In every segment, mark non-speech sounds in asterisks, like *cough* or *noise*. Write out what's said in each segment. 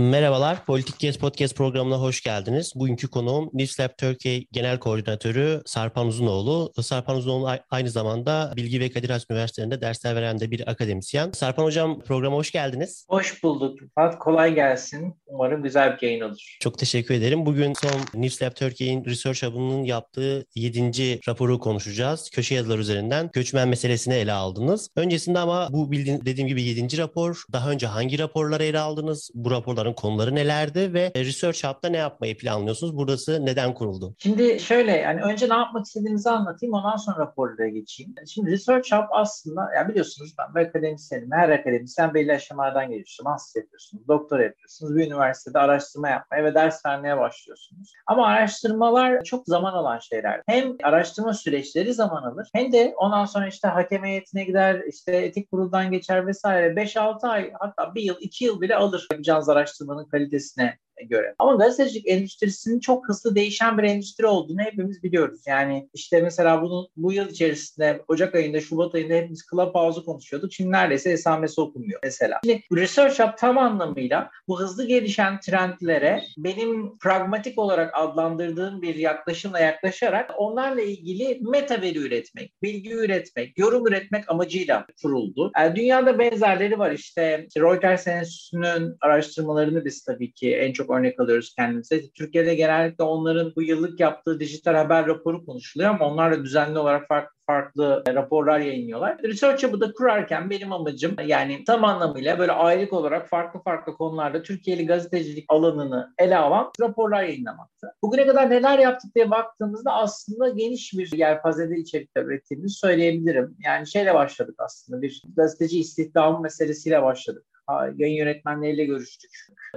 Merhabalar, Politik Gez Podcast programına hoş geldiniz. Bugünkü konuğum Newslab Türkiye Genel Koordinatörü Sarpan Uzunoğlu. Sarpan Uzunoğlu aynı zamanda Bilgi ve Kadir Has Üniversitesi'nde dersler veren de bir akademisyen. Sarpan Hocam programa hoş geldiniz. Hoş bulduk Rıfat. Kolay gelsin. Umarım güzel bir yayın olur. Çok teşekkür ederim. Bugün son Newslab Türkiye'nin Research Hub'ının yaptığı 7. raporu konuşacağız. Köşe yazılar üzerinden göçmen meselesini ele aldınız. Öncesinde ama bu bildiğin, dediğim gibi 7. rapor. Daha önce hangi raporları ele aldınız? Bu raporların Bunların konuları nelerdi ve Research Hub'da ne yapmayı planlıyorsunuz? Burası neden kuruldu? Şimdi şöyle yani önce ne yapmak istediğimizi anlatayım ondan sonra raporlara geçeyim. Şimdi Research Hub aslında ya biliyorsunuz ben bir akademisyenim. Her akademisyen belli aşamalardan geliyor. Master yapıyorsunuz, doktora yapıyorsunuz. Bir üniversitede araştırma yapmaya ve ders vermeye başlıyorsunuz. Ama araştırmalar çok zaman alan şeyler. Hem araştırma süreçleri zaman alır hem de ondan sonra işte hakem heyetine gider, işte etik kuruldan geçer vesaire. 5-6 ay hatta bir yıl, iki yıl bile alır yapacağınız araştırma スの中にですね、göre. Ama gazetecilik endüstrisinin çok hızlı değişen bir endüstri olduğunu hepimiz biliyoruz. Yani işte mesela bunu bu yıl içerisinde Ocak ayında, Şubat ayında hepimiz Clubhouse'u konuşuyorduk. Şimdi neredeyse esamesi okunmuyor mesela. Şimdi Research Hub tam anlamıyla bu hızlı gelişen trendlere benim pragmatik olarak adlandırdığım bir yaklaşımla yaklaşarak onlarla ilgili meta veri üretmek, bilgi üretmek, yorum üretmek amacıyla kuruldu. Yani dünyada benzerleri var işte Reuters Enstitüsü'nün araştırmalarını biz tabii ki en çok örnek alıyoruz kendimize. Türkiye'de genellikle onların bu yıllık yaptığı dijital haber raporu konuşuluyor ama onlar da düzenli olarak farklı farklı raporlar yayınlıyorlar. Research Hub'ı da kurarken benim amacım yani tam anlamıyla böyle aylık olarak farklı farklı konularda Türkiye'li gazetecilik alanını ele alan raporlar yayınlamaktı. Bugüne kadar neler yaptık diye baktığımızda aslında geniş bir yelpazede içerikler ürettiğimizi söyleyebilirim. Yani şeyle başladık aslında bir gazeteci istihdamı meselesiyle başladık yayın yönetmenleriyle görüştük.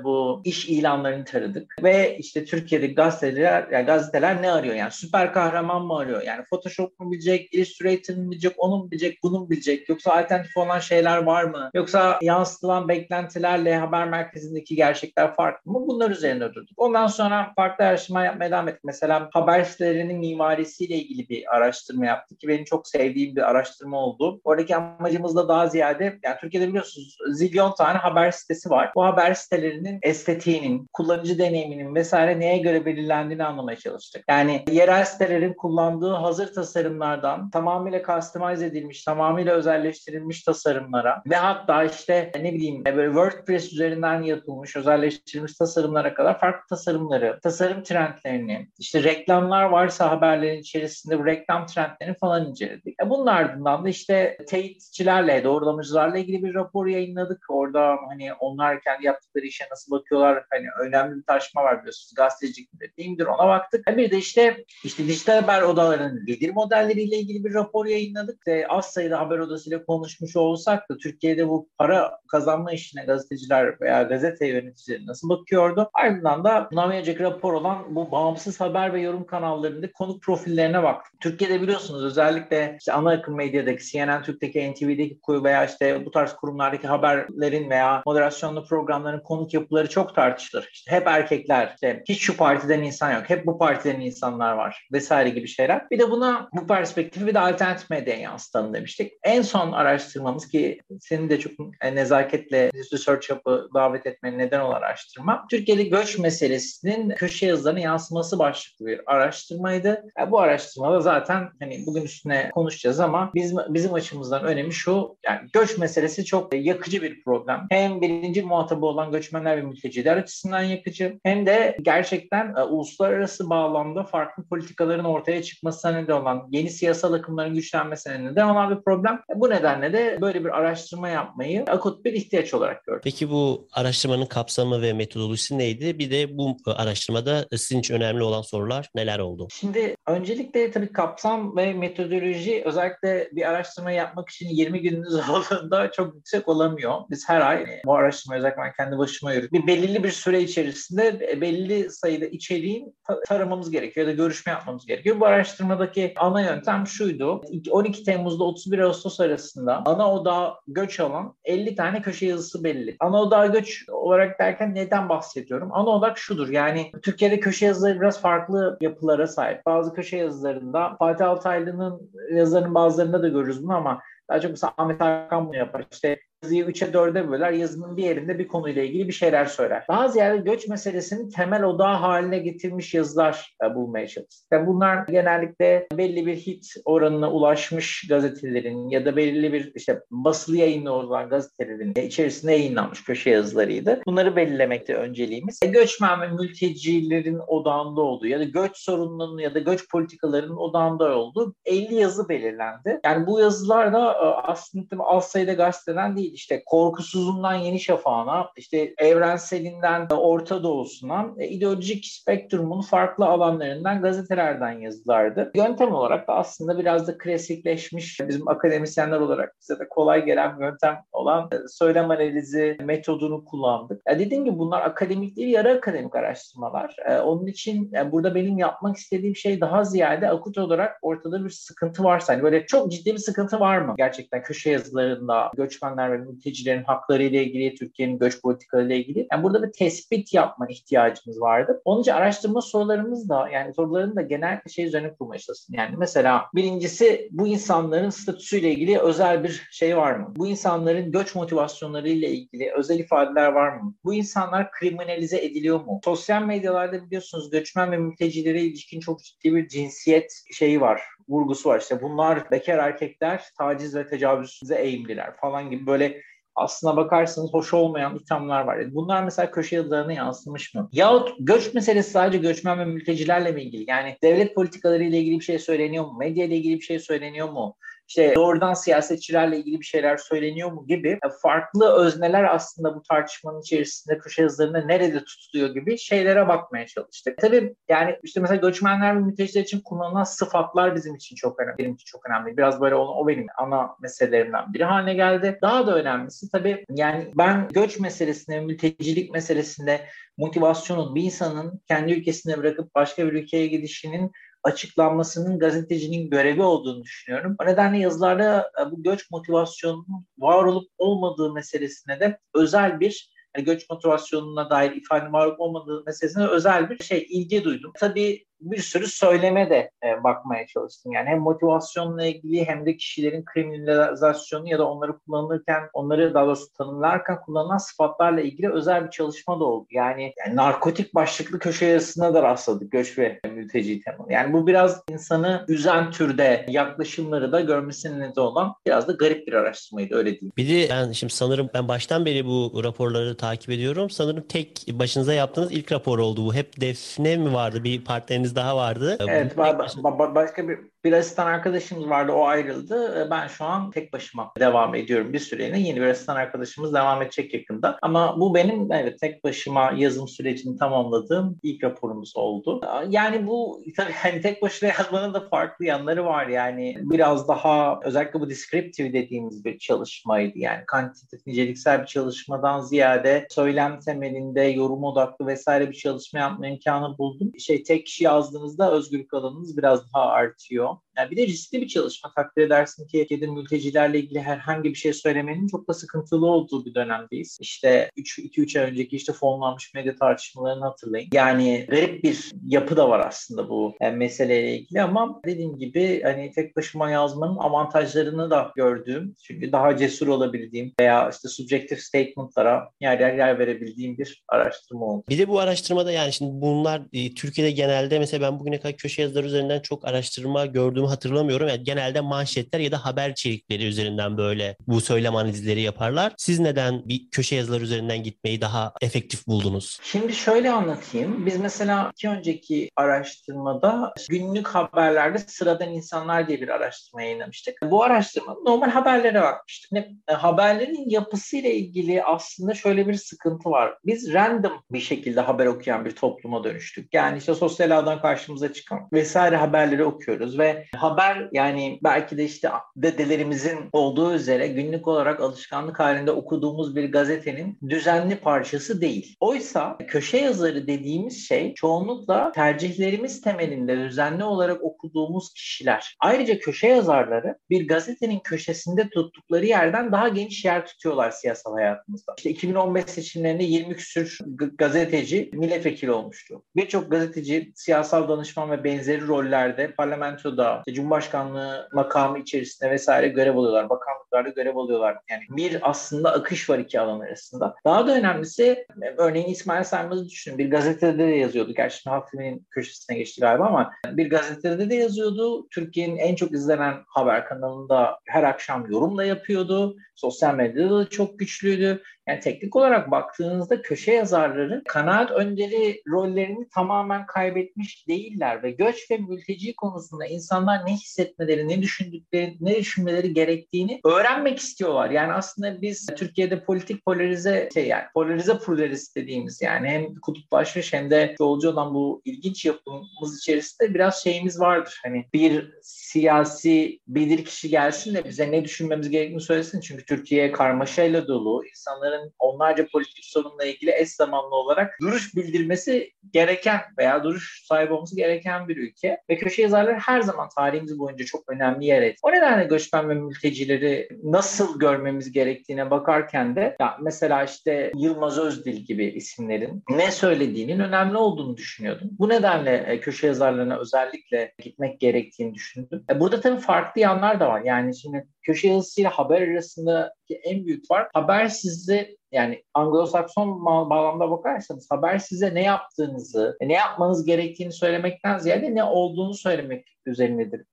Bu iş ilanlarını taradık ve işte Türkiye'de gazeteler, yani gazeteler ne arıyor? Yani süper kahraman mı arıyor? Yani Photoshop mu bilecek, Illustrator mı bilecek, onu mu bilecek, bunu mu bilecek? Yoksa alternatif olan şeyler var mı? Yoksa yansıtılan beklentilerle haber merkezindeki gerçekler farklı mı? Bunlar üzerine durduk. Ondan sonra farklı araştırma yapmaya devam ettik. Mesela haber sitelerinin mimarisiyle ilgili bir araştırma yaptık ki benim çok sevdiğim bir araştırma oldu. Oradaki amacımız da daha ziyade yani Türkiye'de biliyorsunuz zilyon tane haber sitesi var. Bu haber sitelerinin estetiğinin, kullanıcı deneyiminin vesaire neye göre belirlendiğini anlamaya çalıştık. Yani yerel sitelerin kullandığı hazır tasarımlardan tamamıyla customize edilmiş, tamamıyla özelleştirilmiş tasarımlara ve hatta işte ne bileyim böyle WordPress üzerinden yapılmış, özelleştirilmiş tasarımlara kadar farklı tasarımları, tasarım trendlerini, işte reklamlar varsa haberlerin içerisinde bu reklam trendlerini falan inceledik. E bunun ardından da işte teyitçilerle, doğrulamacılarla ilgili bir rapor yayınladık. Orada orada hani onlar kendi yaptıkları işe nasıl bakıyorlar hani önemli bir tartışma var biliyorsunuz gazetecilik midir ona baktık. Bir de işte işte dijital haber odalarının gelir modelleriyle ilgili bir rapor yayınladık. İşte az sayıda haber odasıyla konuşmuş olsak da Türkiye'de bu para kazanma işine gazeteciler veya gazete yöneticileri nasıl bakıyordu? Ardından da bundan rapor olan bu bağımsız haber ve yorum kanallarında konuk profillerine baktık. Türkiye'de biliyorsunuz özellikle işte ana akım medyadaki CNN Türk'teki NTV'deki veya işte bu tarz kurumlardaki haberlerin haberlerin veya moderasyonlu programların konuk yapıları çok tartışılır. İşte hep erkekler, işte hiç şu partiden insan yok, hep bu partiden insanlar var vesaire gibi şeyler. Bir de buna bu perspektifi bir de alternatif medyaya yansıtalım demiştik. En son araştırmamız ki senin de çok nezaketle Research Hub'ı davet etmenin neden olan araştırma. Türkiye'de göç meselesinin köşe yazılarına yansıması başlıklı bir araştırmaydı. Yani bu araştırmada zaten hani bugün üstüne konuşacağız ama bizim, bizim açımızdan önemi şu yani göç meselesi çok yakıcı bir problem problem. Hem birinci muhatabı olan göçmenler ve mülteciler açısından yakıcı hem de gerçekten e, uluslararası bağlamda farklı politikaların ortaya çıkmasına neden olan yeni siyasal akımların güçlenmesine neden olan bir problem. E, bu nedenle de böyle bir araştırma yapmayı akut bir ihtiyaç olarak gördüm. Peki bu araştırmanın kapsamı ve metodolojisi neydi? Bir de bu araştırmada sizin için önemli olan sorular neler oldu? Şimdi öncelikle tabii kapsam ve metodoloji özellikle bir araştırma yapmak için 20 gününüz *laughs* olduğunda çok yüksek olamıyor. Biz her ay bu araştırma özellikle ben kendi başıma yürüdüm. Bir belirli bir süre içerisinde belli sayıda içeriğin taramamız gerekiyor ya da görüşme yapmamız gerekiyor. Bu araştırmadaki ana yöntem şuydu. 12 Temmuz'da 31 Ağustos arasında ana odağa göç alan 50 tane köşe yazısı belli. Ana odağa göç olarak derken neden bahsediyorum? Ana odak şudur. Yani Türkiye'de köşe yazıları biraz farklı yapılara sahip. Bazı köşe yazılarında Fatih Altaylı'nın yazılarının bazılarında da görürüz bunu ama daha çok mesela Ahmet Hakan bunu yapar. İşte yazıyı 3'e 4'e böler. Yazının bir yerinde bir konuyla ilgili bir şeyler söyler. Daha ziyade göç meselesinin temel odağı haline getirmiş yazılar bulmaya çalıştık. Yani bunlar genellikle belli bir hit oranına ulaşmış gazetelerin ya da belirli bir işte basılı yayınlı olan gazetelerin içerisinde yayınlanmış köşe yazılarıydı. Bunları belirlemekte önceliğimiz. E, göçmen ve mültecilerin odağında olduğu ya da göç sorununun ya da göç politikalarının odağında olduğu 50 yazı belirlendi. Yani bu yazılar da e, aslında az sayıda gazeteden değil işte korkusuzundan Yeni Şafağı'na, işte evrenselinden Orta Doğu'suna e, ideolojik spektrumun farklı alanlarından gazetelerden yazılardı. Yöntem olarak da aslında biraz da klasikleşmiş bizim akademisyenler olarak bize de kolay gelen yöntem olan e, söylem analizi metodunu kullandık. Ya dediğim gibi bunlar akademik değil, yarı akademik araştırmalar. Onun için burada benim yapmak istediğim şey daha ziyade akut olarak ortada bir sıkıntı varsa, hani böyle çok ciddi bir sıkıntı var mı? Gerçekten köşe yazılarında göçmenler ve mültecilerin hakları ile ilgili, Türkiye'nin göç politikaları ile ilgili. Yani burada bir tespit yapma ihtiyacımız vardı. Onun araştırma sorularımız da yani soruların da genel şey üzerine kurmaya. Yani mesela birincisi bu insanların statüsüyle ilgili özel bir şey var mı? Bu insanların göç motivasyonları ile ilgili özel ifadeler var mı? Bu insanlar kriminalize ediliyor mu? Sosyal medyalarda biliyorsunuz göçmen ve mültecilere ilişkin çok ciddi bir cinsiyet şeyi var vurgusu var. İşte bunlar bekar erkekler taciz ve tecavüze eğimliler falan gibi böyle aslına bakarsanız hoş olmayan ithamlar var. Bunlar mesela köşe yazılarına yansımış mı? Yahut göç meselesi sadece göçmen ve mültecilerle mi ilgili? Yani devlet politikaları ile ilgili bir şey söyleniyor mu? Medya ile ilgili bir şey söyleniyor mu? İşte doğrudan siyasetçilerle ilgili bir şeyler söyleniyor mu gibi farklı özneler aslında bu tartışmanın içerisinde köşe yazılarında nerede tutuluyor gibi şeylere bakmaya çalıştık. Tabii yani işte mesela göçmenler ve mülteciler için kullanılan sıfatlar bizim için çok önemli. Benim için çok önemli. Biraz böyle o, o benim ana meselelerimden biri haline geldi. Daha da önemlisi tabii yani ben göç meselesinde, mültecilik meselesinde motivasyonun bir insanın kendi ülkesine bırakıp başka bir ülkeye gidişinin açıklanmasının gazetecinin görevi olduğunu düşünüyorum. O nedenle yazılarda e, bu göç motivasyonunun var olup olmadığı meselesine de özel bir yani göç motivasyonuna dair ifade var olup olmadığı meselesine özel bir şey ilgi duydum. Tabii bir sürü söyleme de e, bakmaya çalıştım. Yani hem motivasyonla ilgili hem de kişilerin kriminalizasyonu ya da onları kullanırken, onları daha doğrusu tanımlarken kullanılan sıfatlarla ilgili özel bir çalışma da oldu. Yani, yani narkotik başlıklı köşe yazısına da rastladık göç ve mülteci temalı. Yani bu biraz insanı üzen türde yaklaşımları da görmesinin neden olan biraz da garip bir araştırmaydı öyle diyeyim. Bir de ben şimdi sanırım ben baştan beri bu raporları takip ediyorum. Sanırım tek başınıza yaptığınız ilk rapor oldu bu. Hep Defne mi vardı bir partneriniz daha vardı. Evet ba- ba- başka bir bir asistan arkadaşımız vardı o ayrıldı. Ee, ben şu an tek başıma devam ediyorum bir süreliğine. Yeni bir asistan arkadaşımız devam edecek yakında. Ama bu benim evet tek başıma yazım sürecini tamamladığım ilk raporumuz oldu. Yani bu tabii hani tek başına yazmanın da farklı yanları var. Yani biraz daha özellikle bu descriptive dediğimiz bir çalışmaydı. Yani kantitatif niceliksel bir çalışmadan ziyade söylem temelinde yorum odaklı vesaire bir çalışma yapma imkanı buldum. Şey tek kişi yazdığınızda özgürlük alanınız biraz daha artıyor. now Yani bir de riskli bir çalışma. Takdir edersin ki Türkiye'de mültecilerle ilgili herhangi bir şey söylemenin çok da sıkıntılı olduğu bir dönemdeyiz. İşte 2-3 ay önceki işte fonlanmış medya tartışmalarını hatırlayın. Yani garip bir yapı da var aslında bu yani meseleyle ilgili ama dediğim gibi hani tek başıma yazmanın avantajlarını da gördüğüm çünkü daha cesur olabildiğim veya işte subjective statement'lara yer yer yer verebildiğim bir araştırma oldu. Bir de bu araştırmada yani şimdi bunlar e, Türkiye'de genelde mesela ben bugüne kadar köşe yazıları üzerinden çok araştırma gördüm okuduğumu hatırlamıyorum. Yani genelde manşetler ya da haber içerikleri üzerinden böyle bu söylem analizleri yaparlar. Siz neden bir köşe yazılar üzerinden gitmeyi daha efektif buldunuz? Şimdi şöyle anlatayım. Biz mesela iki önceki araştırmada günlük haberlerde sıradan insanlar diye bir araştırma yayınlamıştık. Bu araştırma normal haberlere bakmıştık. Yani e, haberlerin yapısıyla ilgili aslında şöyle bir sıkıntı var. Biz random bir şekilde haber okuyan bir topluma dönüştük. Yani işte sosyal ağdan karşımıza çıkan vesaire haberleri okuyoruz ve haber yani belki de işte dedelerimizin olduğu üzere günlük olarak alışkanlık halinde okuduğumuz bir gazetenin düzenli parçası değil. Oysa köşe yazarı dediğimiz şey çoğunlukla tercihlerimiz temelinde düzenli olarak okuduğumuz kişiler. Ayrıca köşe yazarları bir gazetenin köşesinde tuttukları yerden daha geniş yer tutuyorlar siyasal hayatımızda. İşte 2015 seçimlerinde 20 küsür gazeteci milletvekili olmuştu. Birçok gazeteci siyasal danışman ve benzeri rollerde parlamentoda, işte Cumhurbaşkanlığı makamı içerisinde vesaire görev alıyorlar. Bakanlıklarda görev alıyorlar. Yani bir aslında akış var iki alan arasında. Daha da önemlisi örneğin İsmail Saymaz'ı düşünün. Bir gazetede de yazıyordu. Gerçi Halk TV'nin köşesine geçti galiba ama bir gazetede de yazıyordu. Türkiye'nin en çok izlenen haber kanalında her akşam yorumla yapıyordu. Sosyal medyada da çok güçlüydü. Yani teknik olarak baktığınızda köşe yazarları kanaat önderi rollerini tamamen kaybetmiş değiller ve göç ve mülteci konusunda insanlar ne hissetmeleri, ne düşündükleri, ne düşünmeleri gerektiğini öğrenmek istiyorlar. Yani aslında biz Türkiye'de politik polarize şey yani polarize pluralist dediğimiz yani hem kutuplaşmış hem de yolcu olan bu ilginç yapımız içerisinde biraz şeyimiz vardır. Hani bir siyasi bilir kişi gelsin de bize ne düşünmemiz gerektiğini söylesin. Çünkü Türkiye karmaşayla dolu. insanların onlarca politik sorunla ilgili eş zamanlı olarak duruş bildirmesi gereken veya duruş sahibi olması gereken bir ülke. Ve köşe yazarları her zaman tarihimiz boyunca çok önemli yer etti. O nedenle göçmen ve mültecileri nasıl görmemiz gerektiğine bakarken de ya mesela işte Yılmaz Özdil gibi isimlerin ne söylediğinin önemli olduğunu düşünüyordum. Bu nedenle e, köşe yazarlarına özellikle gitmek gerektiğini düşündüm. E, burada tabii farklı yanlar da var. Yani şimdi köşe yazısıyla haber arasındaki en büyük fark haber sizi yani Anglo-Sakson bağlamda bakarsanız haber size ne yaptığınızı, ne yapmanız gerektiğini söylemekten ziyade ne olduğunu söylemek üzerinedir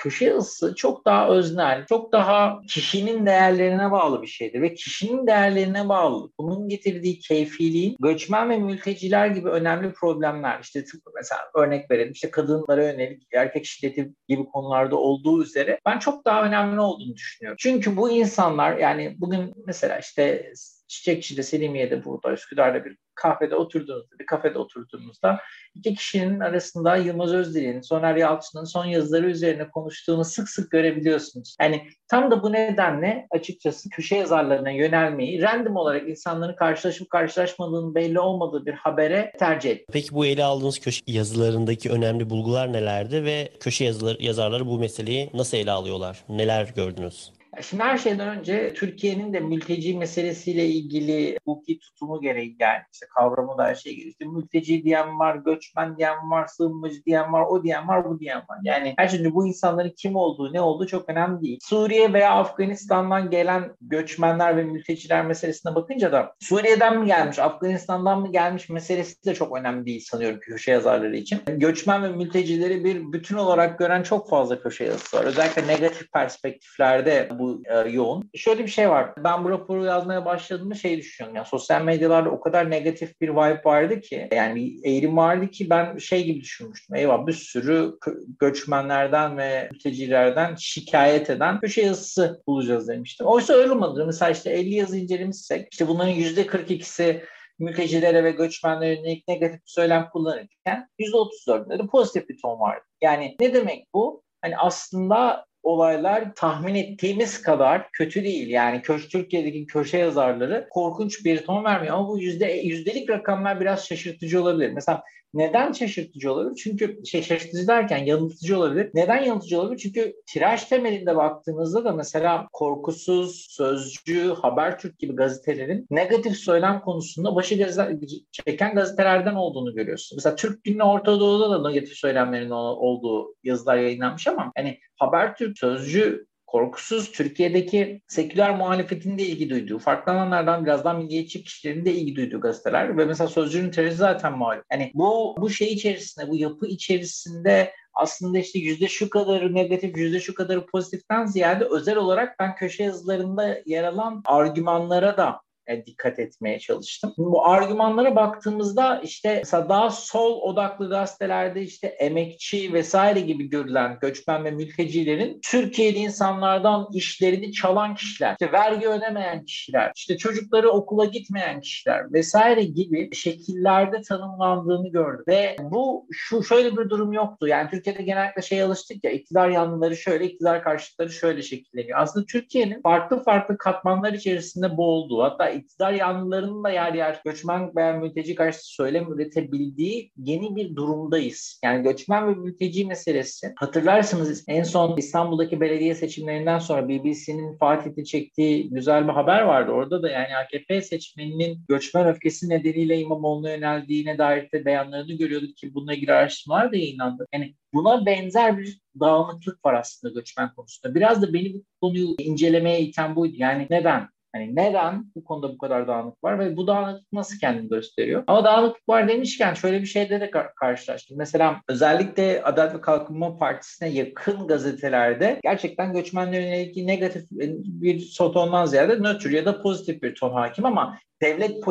köşe yazısı çok daha öznel, çok daha kişinin değerlerine bağlı bir şeydir ve kişinin değerlerine bağlı. Bunun getirdiği keyfiliğin göçmen ve mülteciler gibi önemli problemler işte mesela örnek verelim işte kadınlara yönelik erkek şiddeti gibi konularda olduğu üzere ben çok daha önemli olduğunu düşünüyorum. Çünkü bu insanlar yani bugün mesela işte Çiçekçi'de, Selimiye'de burada, Üsküdar'da bir kahvede oturduğunuzda, bir kafede oturduğunuzda iki kişinin arasında Yılmaz Özdil'in, Soner Yalçın'ın son yazıları üzerine konuştuğunu sık sık görebiliyorsunuz. Yani tam da bu nedenle açıkçası köşe yazarlarına yönelmeyi random olarak insanların karşılaşıp karşılaşmadığının belli olmadığı bir habere tercih et. Peki bu ele aldığınız köşe yazılarındaki önemli bulgular nelerdi ve köşe yazıları, yazarları bu meseleyi nasıl ele alıyorlar? Neler gördünüz? Şimdi her şeyden önce Türkiye'nin de mülteci meselesiyle ilgili hukuki tutumu gereği yani işte kavramı da her şey geliyor. İşte mülteci diyen var, göçmen diyen var, sığınmacı diyen var, o diyen var, bu diyen var. Yani her şeyden bu insanların kim olduğu, ne olduğu çok önemli değil. Suriye veya Afganistan'dan gelen göçmenler ve mülteciler meselesine bakınca da Suriye'den mi gelmiş, Afganistan'dan mı gelmiş meselesi de çok önemli değil sanıyorum köşe yazarları için. Göçmen ve mültecileri bir bütün olarak gören çok fazla köşe yazısı var. Özellikle negatif perspektiflerde bu e, yoğun. Şöyle bir şey var. Ben bu raporu yazmaya başladığımda şey düşünüyorum. Yani sosyal medyalarda o kadar negatif bir vibe vardı ki yani bir eğilim vardı ki ben şey gibi düşünmüştüm. Eyvah bir sürü göçmenlerden ve mültecilerden şikayet eden köşe yazısı bulacağız demiştim. Oysa öyle olmadı. Mesela işte 50 yazı incelemişsek işte bunların %42'si mültecilere ve göçmenlere yönelik negatif söylem kullanırken %34'ünde de pozitif bir ton vardı. Yani ne demek bu? Hani aslında olaylar tahmin ettiğimiz kadar kötü değil. Yani köş, Türkiye'deki köşe yazarları korkunç bir ton vermiyor. Ama bu yüzde, yüzdelik rakamlar biraz şaşırtıcı olabilir. Mesela neden şaşırtıcı olabilir? Çünkü şey şaşırtıcı derken yanıltıcı olabilir. Neden yanıltıcı olabilir? Çünkü tiraj temelinde baktığınızda da mesela Korkusuz, Sözcü, Habertürk gibi gazetelerin negatif söylem konusunda başı gazete, çeken gazetelerden olduğunu görüyorsun. Mesela Türk Günü Orta Doğu'da da negatif söylemlerin olduğu yazılar yayınlanmış ama hani Habertürk, Sözcü korkusuz Türkiye'deki seküler muhalefetin de ilgi duyduğu, farklı alanlardan birazdan milliyetçi kişilerin de ilgi duyduğu gazeteler ve mesela Sözcü'nün terörü zaten malum. Yani bu, bu şey içerisinde, bu yapı içerisinde aslında işte yüzde şu kadarı negatif, yüzde şu kadarı pozitiften ziyade özel olarak ben köşe yazılarında yer alan argümanlara da dikkat etmeye çalıştım. Bu argümanlara baktığımızda işte mesela daha sol odaklı gazetelerde işte emekçi vesaire gibi görülen göçmen ve mültecilerin Türkiye'li insanlardan işlerini çalan kişiler, işte vergi ödemeyen kişiler, işte çocukları okula gitmeyen kişiler vesaire gibi şekillerde tanımlandığını gördüm. Ve bu şu şöyle bir durum yoktu. Yani Türkiye'de genellikle şey alıştık ya iktidar yanlıları şöyle, iktidar karşıtları şöyle şekilleniyor. Aslında Türkiye'nin farklı farklı katmanlar içerisinde boğulduğu hatta iktidar yanlılarının da yer yer göçmen veya mülteci karşıtı söylem üretebildiği yeni bir durumdayız. Yani göçmen ve mülteci meselesi hatırlarsınız en son İstanbul'daki belediye seçimlerinden sonra BBC'nin Fatih'te çektiği güzel bir haber vardı. Orada da yani AKP seçmeninin göçmen öfkesi nedeniyle İmamoğlu'na yöneldiğine dair de beyanlarını görüyorduk ki bununla ilgili araştırmalar da yayınlandı. Yani buna benzer bir dağınıklık var aslında göçmen konusunda. Biraz da beni bu konuyu incelemeye iten buydu. Yani neden? Hani neden bu konuda bu kadar dağınık var ve bu dağınıklık nasıl kendini gösteriyor? Ama dağınıklık var demişken şöyle bir şeyde de karşılaştım. Mesela özellikle Adalet ve Kalkınma Partisi'ne yakın gazetelerde gerçekten göçmenlerin ilgili negatif bir tondan ziyade nötr ya da pozitif bir ton hakim ama devlet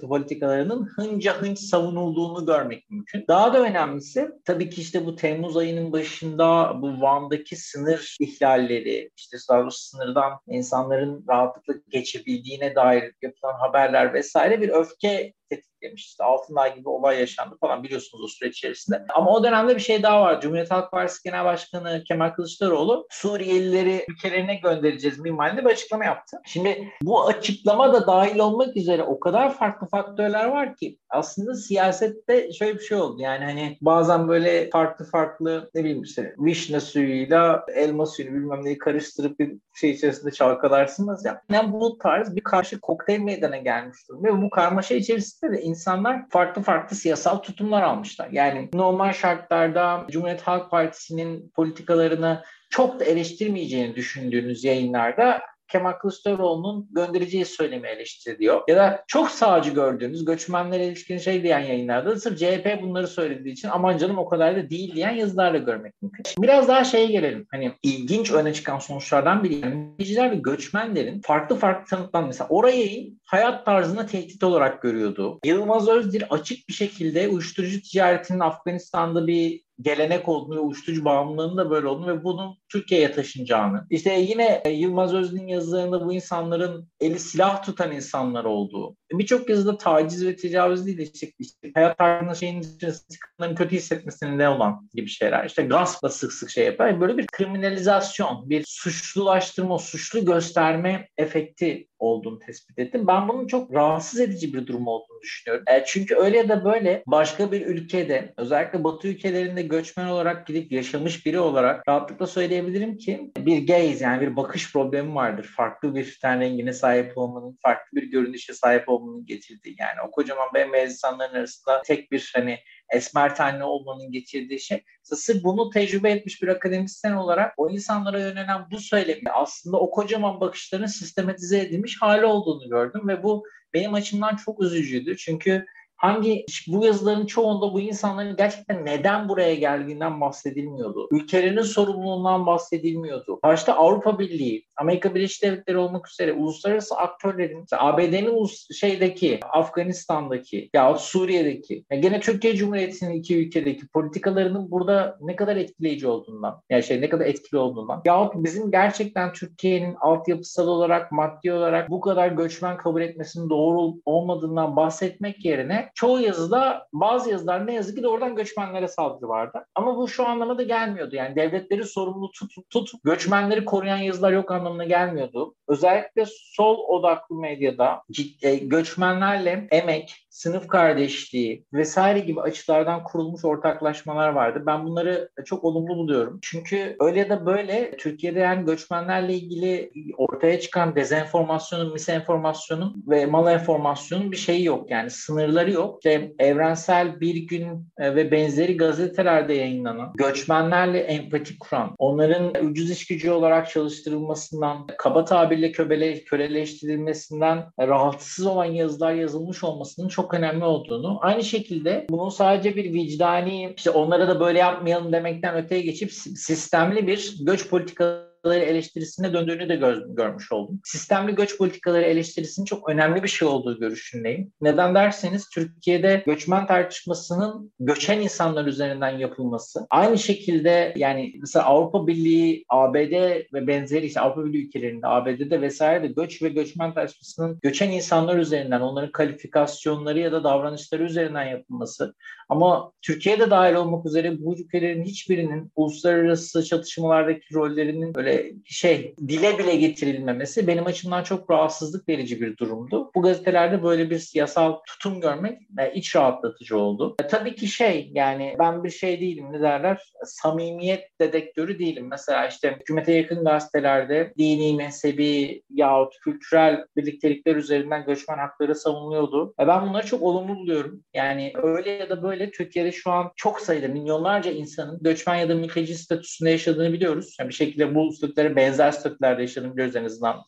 politikalarının hınca hınç savunulduğunu görmek mümkün. Daha da önemlisi tabii ki işte bu Temmuz ayının başında bu Van'daki sınır ihlalleri, işte sınırdan insanların rahatlıkla geçebildiğine dair yapılan haberler vesaire bir öfke tetiklemiş. İşte Altınay gibi olay yaşandı falan biliyorsunuz o süreç içerisinde. Ama o dönemde bir şey daha var. Cumhuriyet Halk Partisi Genel Başkanı Kemal Kılıçdaroğlu Suriyelileri ülkelerine göndereceğiz minvalinde bir açıklama yaptı. Şimdi bu açıklama da dahil olmak üzere o kadar farklı faktörler var ki aslında siyasette şöyle bir şey oldu. Yani hani bazen böyle farklı farklı ne bileyim işte vişne suyuyla elma suyunu bilmem neyi karıştırıp bir şey içerisinde çalkalarsınız ya. Yani bu tarz bir karşı kokteyl meydana gelmiş durumda ve bu karmaşa içerisinde de insanlar farklı farklı siyasal tutumlar almışlar. Yani normal şartlarda Cumhuriyet Halk Partisi'nin politikalarını çok da eleştirmeyeceğini düşündüğünüz yayınlarda Kemal Kılıçdaroğlu'nun göndereceği söylemi eleştiriliyor. Ya da çok sağcı gördüğünüz göçmenlere ilişkin şey diyen yayınlarda sırf CHP bunları söylediği için aman canım o kadar da değil diyen yazılarla görmek mümkün. Biraz daha şeye gelelim. Hani ilginç öne çıkan sonuçlardan biri. Mülteciler ve göçmenlerin farklı farklı tanıklan mesela orayı hayat tarzına tehdit olarak görüyordu. Yılmaz Özdil açık bir şekilde uyuşturucu ticaretinin Afganistan'da bir gelenek olduğunu ve uyuşturucu bağımlılığının da böyle olduğunu ve bunun Türkiye'ye taşınacağını. İşte yine e, Yılmaz Özdil'in yazılarında bu insanların eli silah tutan insanlar olduğu. Birçok yazıda taciz ve tecavüz değil işte, işte hayat tarzında şeyin içerisinde kötü hissetmesinde ne olan gibi şeyler. İşte gaspla sık sık şey yapar. Böyle bir kriminalizasyon, bir suçlulaştırma, suçlu gösterme efekti olduğunu tespit ettim. Ben bunun çok rahatsız edici bir durum olduğunu düşünüyorum. E, çünkü öyle ya da böyle başka bir ülkede özellikle Batı ülkelerinde göçmen olarak gidip yaşamış biri olarak rahatlıkla söyleyebilirim ki bir gaze yani bir bakış problemi vardır. Farklı bir ten rengine sahip olmanın, farklı bir görünüşe sahip olmanın getirdiği yani o kocaman bembeyaz insanların arasında tek bir hani esmer tenli olmanın getirdiği şey. Sırf bunu tecrübe etmiş bir akademisyen olarak o insanlara yönelen bu söylemi aslında o kocaman bakışların sistematize edilmiş hali olduğunu gördüm ve bu benim açımdan çok üzücüydü. Çünkü hangi bu yazıların çoğunda bu insanların gerçekten neden buraya geldiğinden bahsedilmiyordu. Ülkelerinin sorumluluğundan bahsedilmiyordu. Başta Avrupa Birliği, Amerika Birleşik Devletleri olmak üzere uluslararası aktörlerin ABD'nin şeydeki, Afganistan'daki ya Suriye'deki, ya gene Türkiye Cumhuriyeti'nin iki ülkedeki politikalarının burada ne kadar etkileyici olduğundan, yani şey ne kadar etkili olduğundan. Ya bizim gerçekten Türkiye'nin altyapısal olarak, maddi olarak bu kadar göçmen kabul etmesinin doğru olmadığından bahsetmek yerine çoğu yazıda bazı yazılar ne yazık ki de oradan göçmenlere saldırı vardı. Ama bu şu anlamda da gelmiyordu. Yani devletleri sorumlu tutup tutup göçmenleri koruyan yazılar yok anlamına gelmiyordu. Özellikle sol odaklı medyada ciddi, göçmenlerle emek, sınıf kardeşliği vesaire gibi açılardan kurulmuş ortaklaşmalar vardı. Ben bunları çok olumlu buluyorum. Çünkü öyle ya da böyle Türkiye'de yani göçmenlerle ilgili ortaya çıkan dezenformasyonun, misenformasyonun ve mal enformasyonun bir şeyi yok. Yani sınırları yok. İşte evrensel bir gün e, ve benzeri gazetelerde yayınlanan, göçmenlerle empati kuran, onların ucuz iş gücü olarak çalıştırılmasından, kaba tabirle köbele, köleleştirilmesinden rahatsız olan yazılar yazılmış olmasının çok çok önemli olduğunu, aynı şekilde bunun sadece bir vicdani, işte onlara da böyle yapmayalım demekten öteye geçip sistemli bir göç politikası politikaları eleştirisine döndüğünü de gör, görmüş oldum. Sistemli göç politikaları eleştirisinin çok önemli bir şey olduğu görüşündeyim. Neden derseniz Türkiye'de göçmen tartışmasının göçen insanlar üzerinden yapılması. Aynı şekilde yani mesela Avrupa Birliği, ABD ve benzeri işte Avrupa Birliği ülkelerinde, ABD'de vesaire de göç ve göçmen tartışmasının göçen insanlar üzerinden, onların kalifikasyonları ya da davranışları üzerinden yapılması. Ama Türkiye'de dahil olmak üzere bu ülkelerin hiçbirinin uluslararası çatışmalardaki rollerinin böyle şey dile bile getirilmemesi benim açımdan çok rahatsızlık verici bir durumdu. Bu gazetelerde böyle bir siyasal tutum görmek e, iç rahatlatıcı oldu. E, tabii ki şey yani ben bir şey değilim ne derler samimiyet dedektörü değilim. Mesela işte hükümete yakın gazetelerde dini, mezhebi yahut kültürel birliktelikler üzerinden göçmen hakları savunuluyordu. E, ben bunları çok olumlu buluyorum. Yani öyle ya da böyle Türkiye'de şu an çok sayıda milyonlarca insanın göçmen ya da mülteci statüsünde yaşadığını biliyoruz. Yani bir şekilde bu statülere benzer statülerde yaşadığını biliyoruz en azından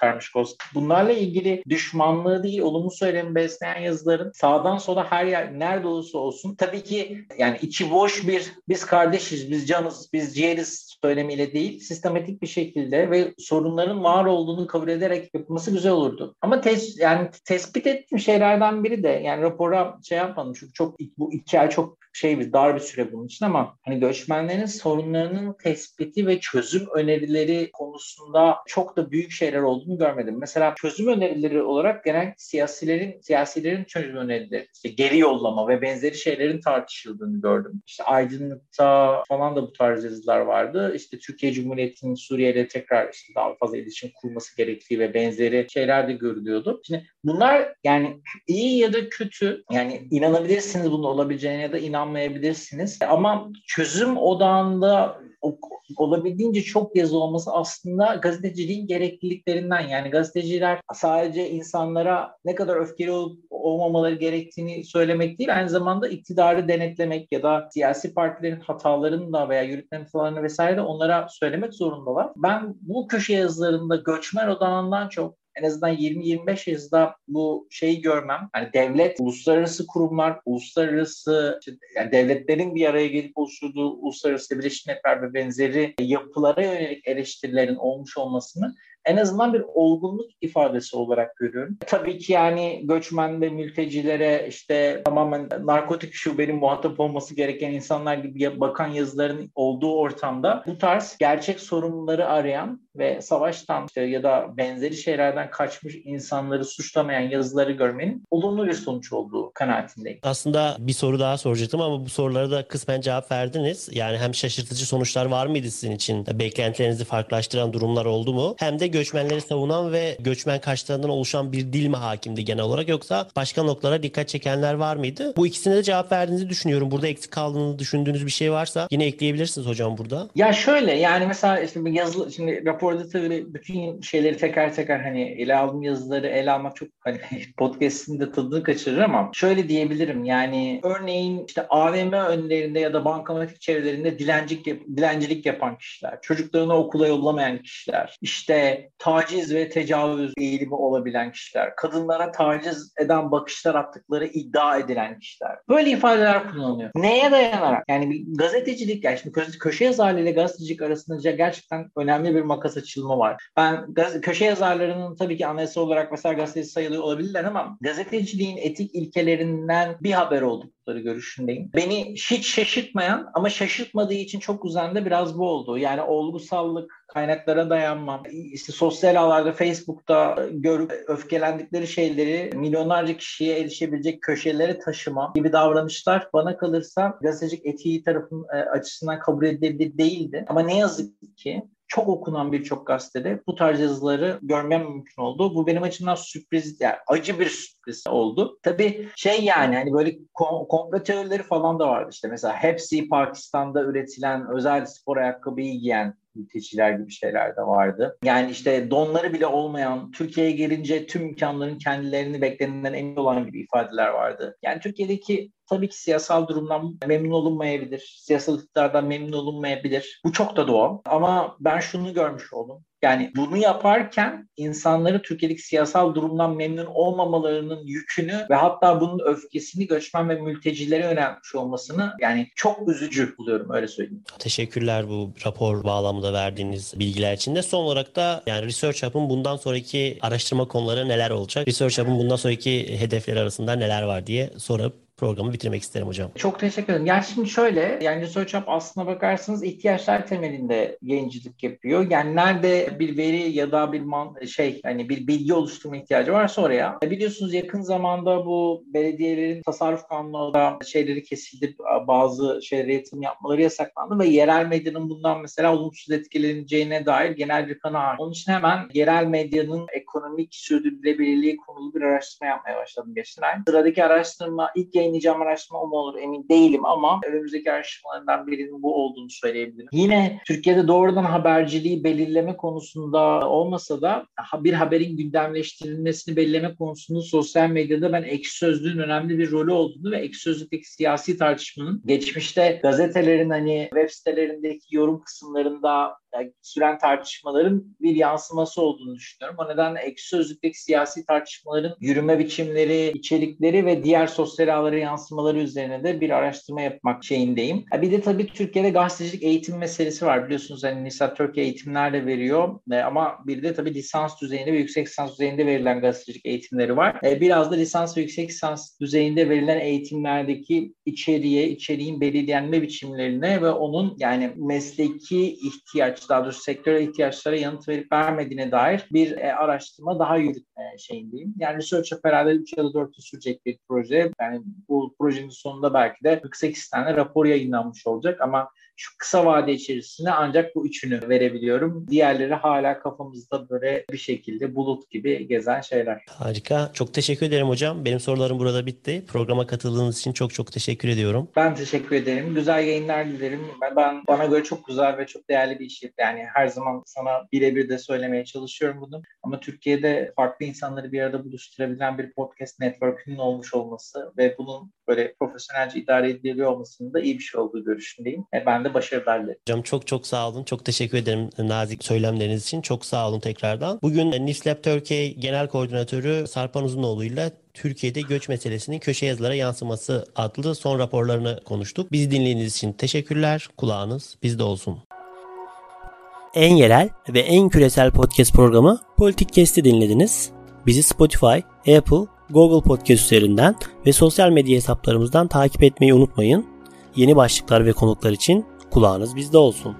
karmaşık olsun. Bunlarla ilgili düşmanlığı değil olumlu söylemi besleyen yazıların sağdan sola her yer nerede olursa olsun tabii ki yani içi boş bir biz kardeşiz, biz canız, biz ciğeriz söylemiyle değil sistematik bir şekilde ve sorunların var olduğunu kabul ederek yapılması güzel olurdu. Ama tes, yani tespit ettiğim şeylerden biri de yani rapora şey yapmadım çünkü çok bu iki ay çok şey bir dar bir süre bunun için ama hani göçmenlerin sorunlarının tespiti ve çözüm önerileri konusunda çok da büyük şeyler olduğunu görmedim. Mesela çözüm önerileri olarak genel siyasilerin siyasilerin çözüm önerileri işte geri yollama ve benzeri şeylerin tartışıldığını gördüm. İşte aydınlıkta falan da bu tarz yazılar vardı. İşte Türkiye Cumhuriyeti'nin Suriye'de tekrar işte daha fazla iletişim kurması gerektiği ve benzeri şeyler de görülüyordu. Şimdi bunlar yani iyi ya da kötü yani inanabilirsiniz bunun olabileceğine ya da inanmayabilirsiniz. Ama çözüm odağında olabildiğince çok yazı olması aslında gazeteciliğin gerekliliklerinden yani gazeteciler sadece insanlara ne kadar öfkeli olup olmamaları gerektiğini söylemek değil aynı zamanda iktidarı denetlemek ya da siyasi partilerin hatalarını da veya yürütmenin hatalarını vesaire de onlara söylemek zorundalar. Ben bu köşe yazılarında göçmen odağından çok en azından 20-25 yazıda bu şeyi görmem. Hani devlet, uluslararası kurumlar, uluslararası yani devletlerin bir araya gelip oluşturduğu uluslararası Birleşmiş Milletler ve benzeri yapılara yönelik eleştirilerin olmuş olmasını en azından bir olgunluk ifadesi olarak görüyorum. Tabii ki yani göçmen ve mültecilere işte tamamen narkotik şubenin muhatap olması gereken insanlar gibi bakan yazıların olduğu ortamda bu tarz gerçek sorunları arayan ve savaştan işte ya da benzeri şeylerden kaçmış insanları suçlamayan yazıları görmenin olumlu bir sonuç olduğu kanaatindeyim. Aslında bir soru daha soracaktım ama bu sorulara da kısmen cevap verdiniz. Yani hem şaşırtıcı sonuçlar var mıydı sizin için? Beklentilerinizi farklılaştıran durumlar oldu mu? Hem de göçmenleri savunan ve göçmen karşılarından oluşan bir dil mi hakimdi genel olarak yoksa başka noktalara dikkat çekenler var mıydı? Bu ikisine de cevap verdiğinizi düşünüyorum. Burada eksik kaldığını düşündüğünüz bir şey varsa yine ekleyebilirsiniz hocam burada. Ya şöyle yani mesela işte yazılı şimdi raporda tabii bütün şeyleri teker teker hani ele aldığım yazıları ele almak çok hani *laughs* podcast'in de tadını kaçırır ama şöyle diyebilirim yani örneğin işte AVM önlerinde ya da bankamatik çevrelerinde dilencilik, dilencilik yapan kişiler, çocuklarını okula yollamayan kişiler, işte taciz ve tecavüz eğilimi olabilen kişiler, kadınlara taciz eden bakışlar attıkları iddia edilen kişiler. Böyle ifadeler kullanılıyor. Neye dayanarak? Yani bir gazetecilik, yani şimdi köşe yazarlığı ile gazetecilik arasında gerçekten önemli bir makas açılma var. Ben köşe yazarlarının tabii ki anayasal olarak mesela gazeteci sayılıyor olabilirler ama gazeteciliğin etik ilkelerinden bir haber oldukları görüşündeyim. Beni hiç şaşırtmayan ama şaşırtmadığı için çok uzanda biraz bu oldu. Yani olgusallık, kaynaklara dayanmam, işte sosyal ağlarda Facebook'ta görüp öfkelendikleri şeyleri milyonlarca kişiye erişebilecek köşelere taşıma gibi davranışlar bana kalırsa gazetecilik etiği tarafın e, açısından kabul edilebilir değildi. Ama ne yazık ki çok okunan birçok gazetede bu tarz yazıları görmem mümkün oldu. Bu benim açımdan sürpriz, yani acı bir sürpriz oldu. Tabii şey yani hani böyle komplo teorileri falan da vardı işte mesela hepsi Pakistan'da üretilen özel spor ayakkabıyı giyen mülteciler gibi şeyler de vardı. Yani işte donları bile olmayan, Türkiye'ye gelince tüm imkanların kendilerini beklenenden emin olan gibi ifadeler vardı. Yani Türkiye'deki tabii ki siyasal durumdan memnun olunmayabilir. Siyasal iktidardan memnun olunmayabilir. Bu çok da doğal. Ama ben şunu görmüş oldum. Yani bunu yaparken insanları Türkiye'deki siyasal durumdan memnun olmamalarının yükünü ve hatta bunun öfkesini göçmen ve mültecilere yönelmiş olmasını yani çok üzücü buluyorum öyle söyleyeyim. Teşekkürler bu rapor bağlamında verdiğiniz bilgiler için de. Son olarak da yani Research Hub'ın bundan sonraki araştırma konuları neler olacak? Research Hub'ın bundan sonraki hedefleri arasında neler var diye sorup programı bitirmek isterim hocam. Çok teşekkür ederim. Yani şimdi şöyle, yani Research aslına bakarsanız ihtiyaçlar temelinde yayıncılık yapıyor. Yani nerede bir veri ya da bir man, şey hani bir bilgi oluşturma ihtiyacı varsa oraya. E, biliyorsunuz yakın zamanda bu belediyelerin tasarruf kanununda şeyleri kesildi. Bazı şeylere yatırım yapmaları yasaklandı ve yerel medyanın bundan mesela olumsuz etkileneceğine dair genel bir kanı var. Onun için hemen yerel medyanın ekonomik sürdürülebilirliği konulu bir araştırma yapmaya başladım geçen ay. Sıradaki araştırma ilk yayın yayınlayacağım araştırma o mu olur emin değilim ama önümüzdeki araştırmalarından birinin bu olduğunu söyleyebilirim. Yine Türkiye'de doğrudan haberciliği belirleme konusunda olmasa da bir haberin gündemleştirilmesini belirleme konusunda sosyal medyada ben ekşi sözlüğün önemli bir rolü olduğunu ve ekşi sözlükteki siyasi tartışmanın geçmişte gazetelerin hani web sitelerindeki yorum kısımlarında süren tartışmaların bir yansıması olduğunu düşünüyorum. O nedenle ekşi sözlükteki siyasi tartışmaların yürüme biçimleri, içerikleri ve diğer sosyal ağlara yansımaları üzerine de bir araştırma yapmak şeyindeyim. Bir de tabii Türkiye'de gazetecilik eğitim meselesi var. Biliyorsunuz hani NISA Türkiye eğitimler de veriyor e, ama bir de tabii lisans düzeyinde ve yüksek lisans düzeyinde verilen gazetecilik eğitimleri var. E, biraz da lisans ve yüksek lisans düzeyinde verilen eğitimlerdeki içeriğe, içeriğin belirlenme biçimlerine ve onun yani mesleki ihtiyaç, daha doğrusu sektörel ihtiyaçlara yanıt verip vermediğine dair bir e, araştırma daha yürütme şeyindeyim. Yani Research herhalde 3 ya da 4 yıl sürecek bir proje. Yani bu projenin sonunda belki de 48 tane rapor yayınlanmış olacak. Ama şu kısa vade içerisinde ancak bu üçünü verebiliyorum. Diğerleri hala kafamızda böyle bir şekilde bulut gibi gezen şeyler. Harika. Çok teşekkür ederim hocam. Benim sorularım burada bitti. Programa katıldığınız için çok çok teşekkür ediyorum. Ben teşekkür ederim. Güzel yayınlar dilerim. Ben bana göre çok güzel ve çok değerli bir iş. Yani her zaman sana birebir de söylemeye çalışıyorum bunu. Ama Türkiye'de farklı insanları bir arada buluşturabilen bir podcast network'ünün olmuş olması ve bunun böyle profesyonelce idare ediliyor olmasının da iyi bir şey olduğu görüşündeyim. E ben de başarılar dilerim. Hocam çok çok sağ olun. Çok teşekkür ederim nazik söylemleriniz için. Çok sağ olun tekrardan. Bugün NISLab Türkiye Genel Koordinatörü Sarpan Uzunoğlu ile Türkiye'de göç meselesinin köşe yazılara yansıması adlı son raporlarını konuştuk. Bizi dinlediğiniz için teşekkürler. Kulağınız bizde olsun. En yerel ve en küresel podcast programı Politik Kesti dinlediniz. Bizi Spotify, Apple, Google Podcast üzerinden ve sosyal medya hesaplarımızdan takip etmeyi unutmayın. Yeni başlıklar ve konuklar için kulağınız bizde olsun.